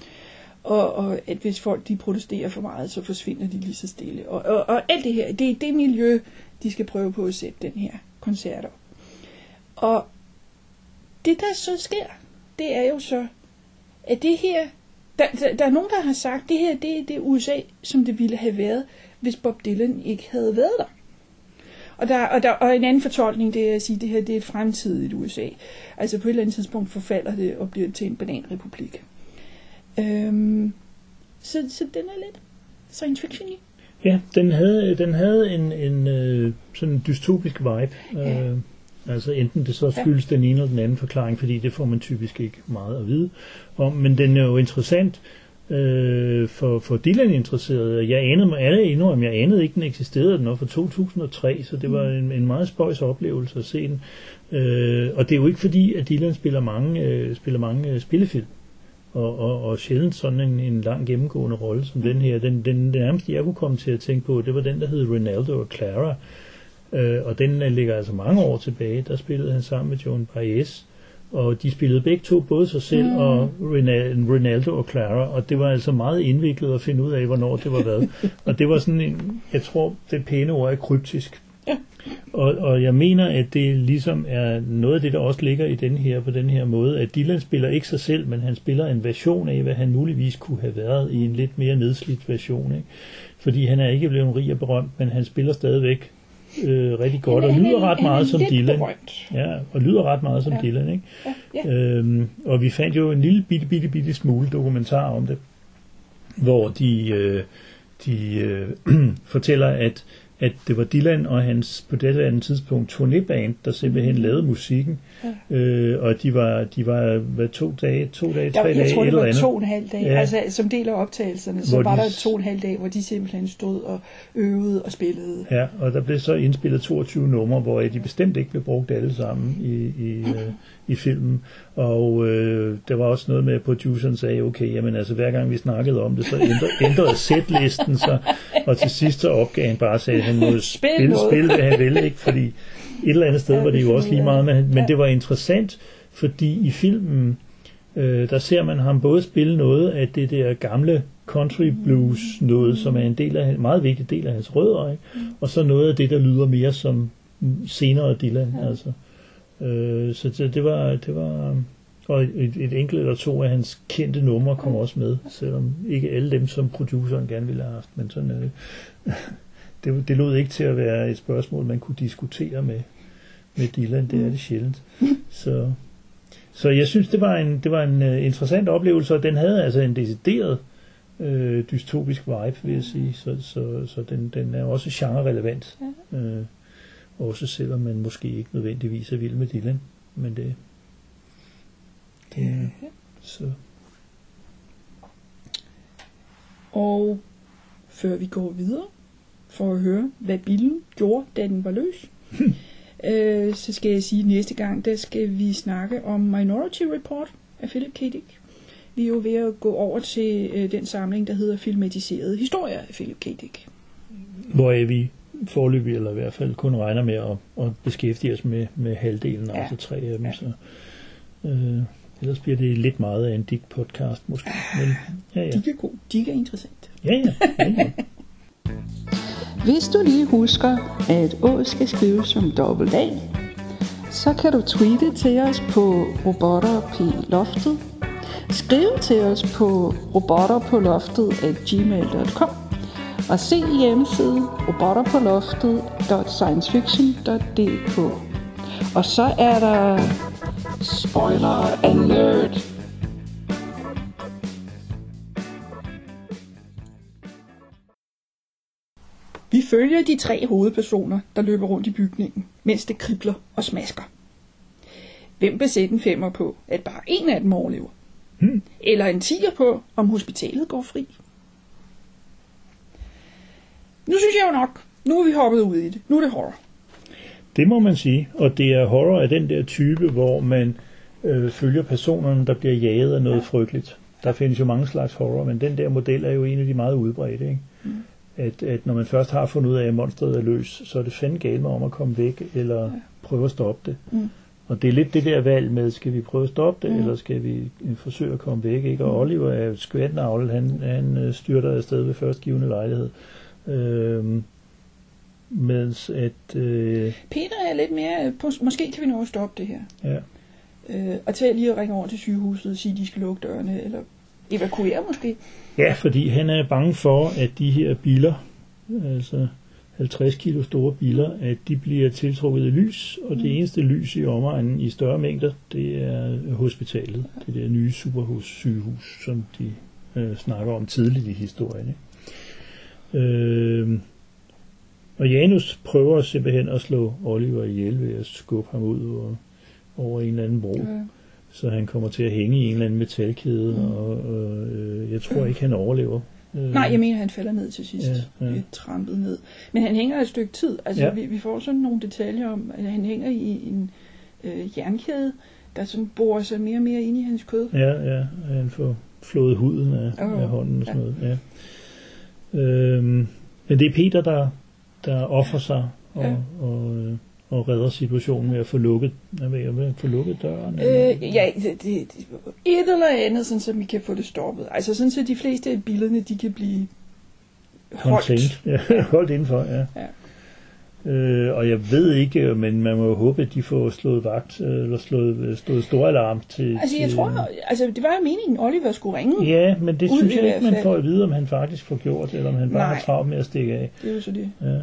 [SPEAKER 1] Og, og at hvis folk de protesterer for meget, så forsvinder de lige så stille. Og, og, og alt det her, det er det miljø, de skal prøve på at sætte den her koncert op. Og det der så sker, det er jo så, at det her, der, der, der er nogen, der har sagt, det her det er det USA, som det ville have været, hvis Bob Dylan ikke havde været der. Og, der, og, der, og en anden fortolkning, det er at sige, at det her det er et fremtidigt USA. Altså på et eller andet tidspunkt forfalder det og bliver til en bananrepublik. Øhm, så, så den er lidt science fiction i.
[SPEAKER 2] Ja, den havde, den havde en, en øh, sådan dystopisk vibe.
[SPEAKER 1] Ja.
[SPEAKER 2] Øh, altså enten det så skyldes den ene eller den anden forklaring, fordi det får man typisk ikke meget at vide om. Men den er jo interessant øh, for, for Dylan interesseret. Jeg anede mig alle endnu, om jeg anede ikke, den eksisterede. Den var fra 2003, så det var en, en meget spøjs oplevelse at se den. Øh, og det er jo ikke fordi, at Dylan spiller mange, øh, spiller mange øh, spillefilm og, og, og sjældent sådan en, en lang gennemgående rolle som den her. Den, den, den nærmeste, jeg kunne komme til at tænke på, det var den, der hed Ronaldo og Clara. Øh, og den øh, ligger altså mange år tilbage. Der spillede han sammen med Joan Baez. Og de spillede begge to, både sig selv mm. og Ronaldo og Clara, og det var altså meget indviklet at finde ud af, hvornår det var hvad. og det var sådan en, jeg tror, det pæne ord er kryptisk. Og, og jeg mener, at det ligesom er noget af det, der også ligger i den her, på den her måde, at Dylan spiller ikke sig selv, men han spiller en version af, hvad han muligvis kunne have været i en lidt mere nedslidt version. Ikke? Fordi han er ikke blevet rig og berømt, men han spiller stadigvæk øh, rigtig godt, og
[SPEAKER 1] Han er-
[SPEAKER 2] lyder ret
[SPEAKER 1] han
[SPEAKER 2] meget som
[SPEAKER 1] lidt
[SPEAKER 2] Dylan.
[SPEAKER 1] berømt.
[SPEAKER 2] Ja, og lyder ret meget som
[SPEAKER 1] Ja.
[SPEAKER 2] Dylan, ikke?
[SPEAKER 1] Ja, ja.
[SPEAKER 2] Øhm, og vi fandt jo en lille bitte, bitte, bitte smule dokumentar om det, hvor de, øh, de øh, fortæller, at at det var Dylan og hans på det andet tidspunkt turnéband, der simpelthen
[SPEAKER 1] Mm.
[SPEAKER 2] lavede musikken.
[SPEAKER 1] Ja.
[SPEAKER 2] Øh, og de var, de var hvad, to dage, to dage, tre dage,
[SPEAKER 1] jeg tror,
[SPEAKER 2] et
[SPEAKER 1] det
[SPEAKER 2] eller
[SPEAKER 1] var
[SPEAKER 2] andet.
[SPEAKER 1] to og en halv dag.
[SPEAKER 2] Ja.
[SPEAKER 1] Altså, som del af optagelserne, så
[SPEAKER 2] Hvor
[SPEAKER 1] var
[SPEAKER 2] de-
[SPEAKER 1] der to og en halv dag, hvor de simpelthen stod og øvede og spillede.
[SPEAKER 2] Ja, og der blev så indspillet 22 numre, hvor de bestemt ikke blev brugt alle sammen i, i, øh, i filmen. Og øh, der var også noget med, at produceren sagde, okay, jamen altså hver gang vi snakkede om det, så ændrede, ændrede sætlisten sig, og til sidst så opgav han bare, sagde, han
[SPEAKER 1] Spil
[SPEAKER 2] spille,
[SPEAKER 1] noget.
[SPEAKER 2] spille, hvad han ville, ikke? fordi et eller andet sted
[SPEAKER 1] Ja,
[SPEAKER 2] var det jo også lige meget, men, men
[SPEAKER 1] Ja.
[SPEAKER 2] det var interessant, fordi i filmen, øh, der ser man ham både spille noget af det der gamle country blues noget, som er en del af, en meget vigtig del af hans rødder, ikke? og så noget af det, der lyder mere som senere Dylan.
[SPEAKER 1] Ja.
[SPEAKER 2] Altså. Øh, så det, det var, det var og et, et enkelt eller to af hans kendte numre kom også med, selvom ikke alle dem, som produceren gerne ville have haft, men sådan er det. Det, det lod ikke til at være et spørgsmål, man kunne diskutere med, med Dylan, det er det sjældent. Så, så jeg synes, det var en, det var en uh, interessant oplevelse, og den havde altså en decideret øh, dystopisk vibe, vil jeg sige, så, så, så den, den er også genre-relevant. Øh, også selvom man måske ikke nødvendigvis er vild med Dylan, men det, det så.
[SPEAKER 1] Og før vi går videre, for at høre, hvad billen gjorde, da den var løs, øh, så skal jeg sige, at næste gang, der skal vi snakke om Minority Report af Philip K. Dick. Vi er jo ved at gå over til øh, den samling, der hedder Filmatiserede Historier af Philip K. Dick.
[SPEAKER 2] hvor vi forløbig, eller i hvert fald kun regner med at, at beskæftige os med, med halvdelen, ja. Altså tre af dem. Ja. Så, øh, ellers bliver det lidt meget af en digt-podcast måske. Men, ja, ja.
[SPEAKER 1] Dick er god. Dick er interessant.
[SPEAKER 2] ja, ja, ja, ja.
[SPEAKER 3] Hvis du lige husker, at Å skal skrives som dobbelt A, så kan du tweete til os på robotter på loftet. Skriv til os på robotterpåloftet at gmail.com og se hjemmesiden robotterpåloftet.sciencefiction.dk Og så er der spoiler alert.
[SPEAKER 1] Følger de tre hovedpersoner, der løber rundt i bygningen, mens det kribler og smasker. Hvem vil sætte en femmer på, at bare en af dem overlever?
[SPEAKER 2] Hmm.
[SPEAKER 1] Eller en tiger på, om hospitalet går fri? Nu synes jeg jo nok, nu er vi hoppet ud i det. Nu er det horror.
[SPEAKER 2] Det må man sige, og det er horror af den der type, hvor man øh, følger personerne, der bliver jaget af noget ja. frygteligt. Der findes jo mange slags horror, men den der model er jo en af de meget udbredte. Ikke? Mm. At, at når man først har fundet ud af, at monstret er løs, så er det fandme galt med om at komme væk, eller ja. prøve at stoppe det.
[SPEAKER 1] Mm.
[SPEAKER 2] Og det er lidt det der valg med, skal vi prøve at stoppe det,
[SPEAKER 1] Mm.
[SPEAKER 2] mm. eller skal vi øh, forsøge at komme væk? Ikke? Og Oliver er jo et skvatnavl, han, han øh, styrter afsted ved førstgivende lejlighed. Øhm, mens at... Øh,
[SPEAKER 1] Peter er lidt mere på, måske kan vi nå at stoppe det her.
[SPEAKER 2] ja,
[SPEAKER 1] Øh, og til lige at ringe over til sygehuset og sige, at de skal lukke dørene, eller evakuere måske.
[SPEAKER 2] Ja, fordi han er bange for, at de her biler, altså 50 kilo store biler, at de bliver tiltrukket af lys, og det eneste lys i omegnen i større mængder, det er hospitalet, det der nye superhus-sygehus, som de øh, snakker om tidligt i historien. Ikke? Øh, og Janus prøver simpelthen at slå Oliver ihjel ved at skubbe ham ud over, over en eller anden bro
[SPEAKER 1] Øh,
[SPEAKER 2] så han kommer til at hænge i en eller anden metalkæde, mm. og, og øh, jeg tror ikke, han overlever. Øh,
[SPEAKER 1] nej, jeg mener, han falder ned til sidst.
[SPEAKER 2] Ja,
[SPEAKER 1] Ja, trampet ned. Men han hænger et stykke tid. Altså,
[SPEAKER 2] Ja.
[SPEAKER 1] vi, vi får sådan nogle detaljer om, at han hænger i en øh, jernkæde, der sådan borer sig mere og mere ind i hans kød.
[SPEAKER 2] Ja, ja, han får flået huden af,
[SPEAKER 1] Åh,
[SPEAKER 2] af hånden og sådan
[SPEAKER 1] ja.
[SPEAKER 2] noget. Ja. Øhm, men det er Peter, der, der offrer sig og,
[SPEAKER 1] Ja.
[SPEAKER 2] og, øh, og redder situationen med at få lukket, ved, at få lukket døren. eller-
[SPEAKER 1] Øh, ja, det, det, et eller andet, sådan, så vi kan få det stoppet. Altså sådan, så de fleste af billederne, de kan blive holdt.
[SPEAKER 2] Contained. Ja, holdt indenfor, ja.
[SPEAKER 1] Ja.
[SPEAKER 2] Øh, og jeg ved ikke, men man må håbe, at de får slået vagt, øh, eller slået, slået stor alarm til...
[SPEAKER 1] Altså, jeg
[SPEAKER 2] til,
[SPEAKER 1] tror, altså, det var jo meningen, Oliver skulle ringe.
[SPEAKER 2] Ja, men det synes jeg ikke, man får at vide, om han faktisk får gjort, eller om han bare
[SPEAKER 1] Nej.
[SPEAKER 2] har travlt med at stikke af.
[SPEAKER 1] Det er jo så det.
[SPEAKER 2] Ja.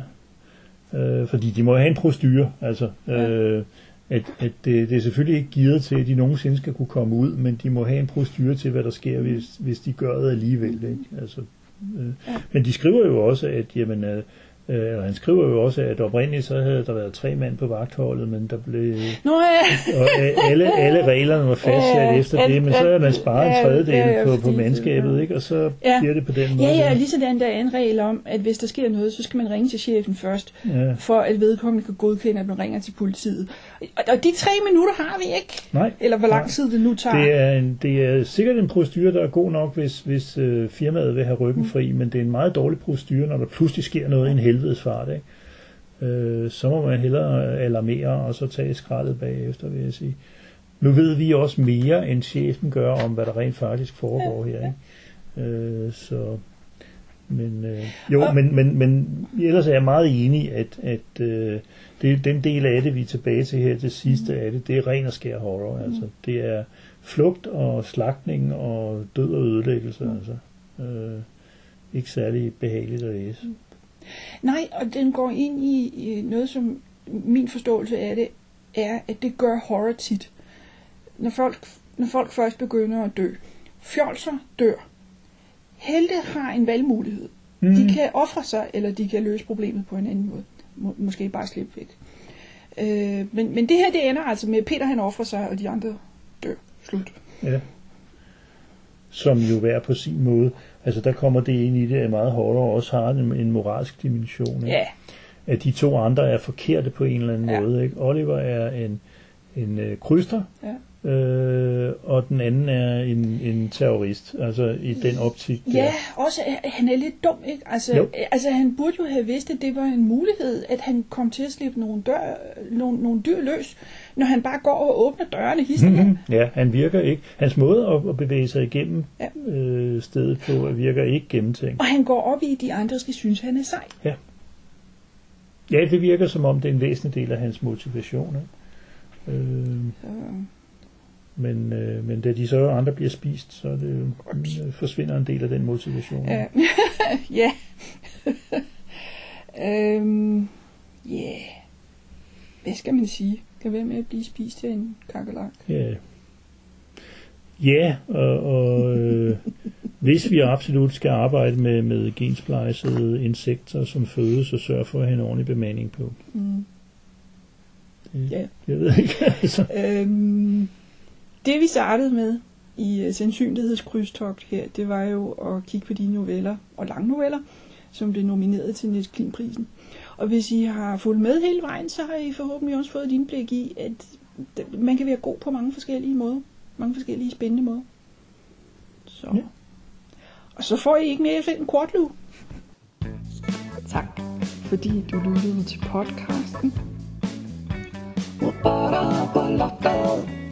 [SPEAKER 2] Øh, fordi de må have en prostyre, altså. Øh, at, at det, det er selvfølgelig ikke givet til, at de nogensinde skal kunne komme ud, men de må have en prostyre til, hvad der sker, hvis, hvis de gør det alligevel. Ikke? Altså, øh.
[SPEAKER 1] Ja.
[SPEAKER 2] Men de skriver jo også, at jamen, øh, Øh, og han skriver jo også, at oprindeligt så havde der været tre mand på vagtholdet, men der blev...
[SPEAKER 1] Nå ja.
[SPEAKER 2] Og øh, alle, alle reglerne var fastsat
[SPEAKER 1] Ja,
[SPEAKER 2] efter
[SPEAKER 1] alt-
[SPEAKER 2] det, men så er man sparet en
[SPEAKER 1] ja,
[SPEAKER 2] tredjedel
[SPEAKER 1] ja, ja,
[SPEAKER 2] på, på mandskabet,
[SPEAKER 1] ja.
[SPEAKER 2] ikke? og så
[SPEAKER 1] Ja.
[SPEAKER 2] bliver det på den måde.
[SPEAKER 1] Ja, ja, lige sådan der er en regel om, at hvis der sker noget, så skal man ringe til chefen først,
[SPEAKER 2] Ja.
[SPEAKER 1] for at vedkommende kan godkende, at man ringer til politiet. Og, de tre minutter har vi ikke.
[SPEAKER 2] Nej.
[SPEAKER 1] Eller hvor lang tid det nu tager.
[SPEAKER 2] Det er, en, det er sikkert en procedure, der er god nok, hvis, hvis øh, firmaet vil have ryggen
[SPEAKER 1] Mm.
[SPEAKER 2] fri, men det er en meget dårlig procedure, når der pludselig sker noget i en helvedes fart. Ikke? Øh, så må man hellere alarmere og så tage skraldet bagefter, vil jeg sige. Nu ved vi også mere, end chefen gør om, hvad der rent faktisk foregår her. Ikke? Øh, så, men, øh, jo,
[SPEAKER 1] Og-
[SPEAKER 2] men, men, men ellers er jeg meget enig, at, at øh, det, den del af det, vi er tilbage til her, det sidste af det, det er ren og skær horror. Altså. Det er flugt og slagtning og død og ødelæggelse. Altså. Øh, ikke særlig behageligt at læse.
[SPEAKER 1] Nej, og den går ind i, i noget, som min forståelse af det er, at det gør horror tit. Når folk, når folk først begynder at dø. Fjolser dør. Helte har en valgmulighed. Mm. De kan ofre sig, eller de kan løse problemet på en anden måde. Må, måske bare slippe væk. Øh, men, men det her, det ender altså med, at Peter han offrer sig, og de andre dør. Slut.
[SPEAKER 2] Ja. Som jo hver på sin måde. Altså der kommer det ind i det, at meget horror også har en, en moralsk dimension. Ikke?
[SPEAKER 1] Ja,
[SPEAKER 2] At de to andre er forkerte på en eller anden
[SPEAKER 1] Ja.
[SPEAKER 2] måde. Ikke? Oliver er en, en øh, kryster,
[SPEAKER 1] ja.
[SPEAKER 2] Øh, og den anden er en, en terrorist. Altså i den optik. der.
[SPEAKER 1] Ja, også at han er lidt dum, ikke? Altså,
[SPEAKER 2] Jo.
[SPEAKER 1] altså han burde jo have vidst, at det var en mulighed, at han kom til at slippe nogle, dør, nogle, nogle dyr løs, når han bare går og åbner dørene hister.
[SPEAKER 2] Mhm. Ja, han virker ikke. Hans måde at, at bevæge sig igennem
[SPEAKER 1] Ja.
[SPEAKER 2] øh, stedet på virker ikke gennemtænkt.
[SPEAKER 1] Og han går op i, at de andre skal synes, han er sej.
[SPEAKER 2] Ja, det virker som om det er en væsentlig del af hans motivation. Ikke? Øh,
[SPEAKER 1] Så,
[SPEAKER 2] men, øh, men da de så andre bliver spist, så det, øh, forsvinder en del af den motivation.
[SPEAKER 1] ja. ja. øhm, yeah. Hvad skal man sige? Kan være med at blive spist af en kakelak.
[SPEAKER 2] Ja, ja og, og øh, hvis vi absolut skal arbejde med, med gensplejsede insekter som føde, så sørg for at have en ordentlig bemanding på.
[SPEAKER 1] Mm.
[SPEAKER 2] Det,
[SPEAKER 1] Ja.
[SPEAKER 2] Jeg ved ikke, altså.
[SPEAKER 1] Øhm, det vi startede med i uh, sandsynlighedskrydstogt her, det var jo at kigge på de noveller og lange noveller, som blev nomineret til Niels Klim-prisen. Og hvis I har fulgt med hele vejen, så har I forhåbentlig også fået et indblik i, at man kan være god på mange forskellige måder. Mange forskellige spændende måder. Så.
[SPEAKER 2] Ja.
[SPEAKER 1] Og så får I ikke mere end en kortlue.
[SPEAKER 3] Tak, fordi du lyttede til podcasten.
[SPEAKER 4] Ba-da-ba-la-da.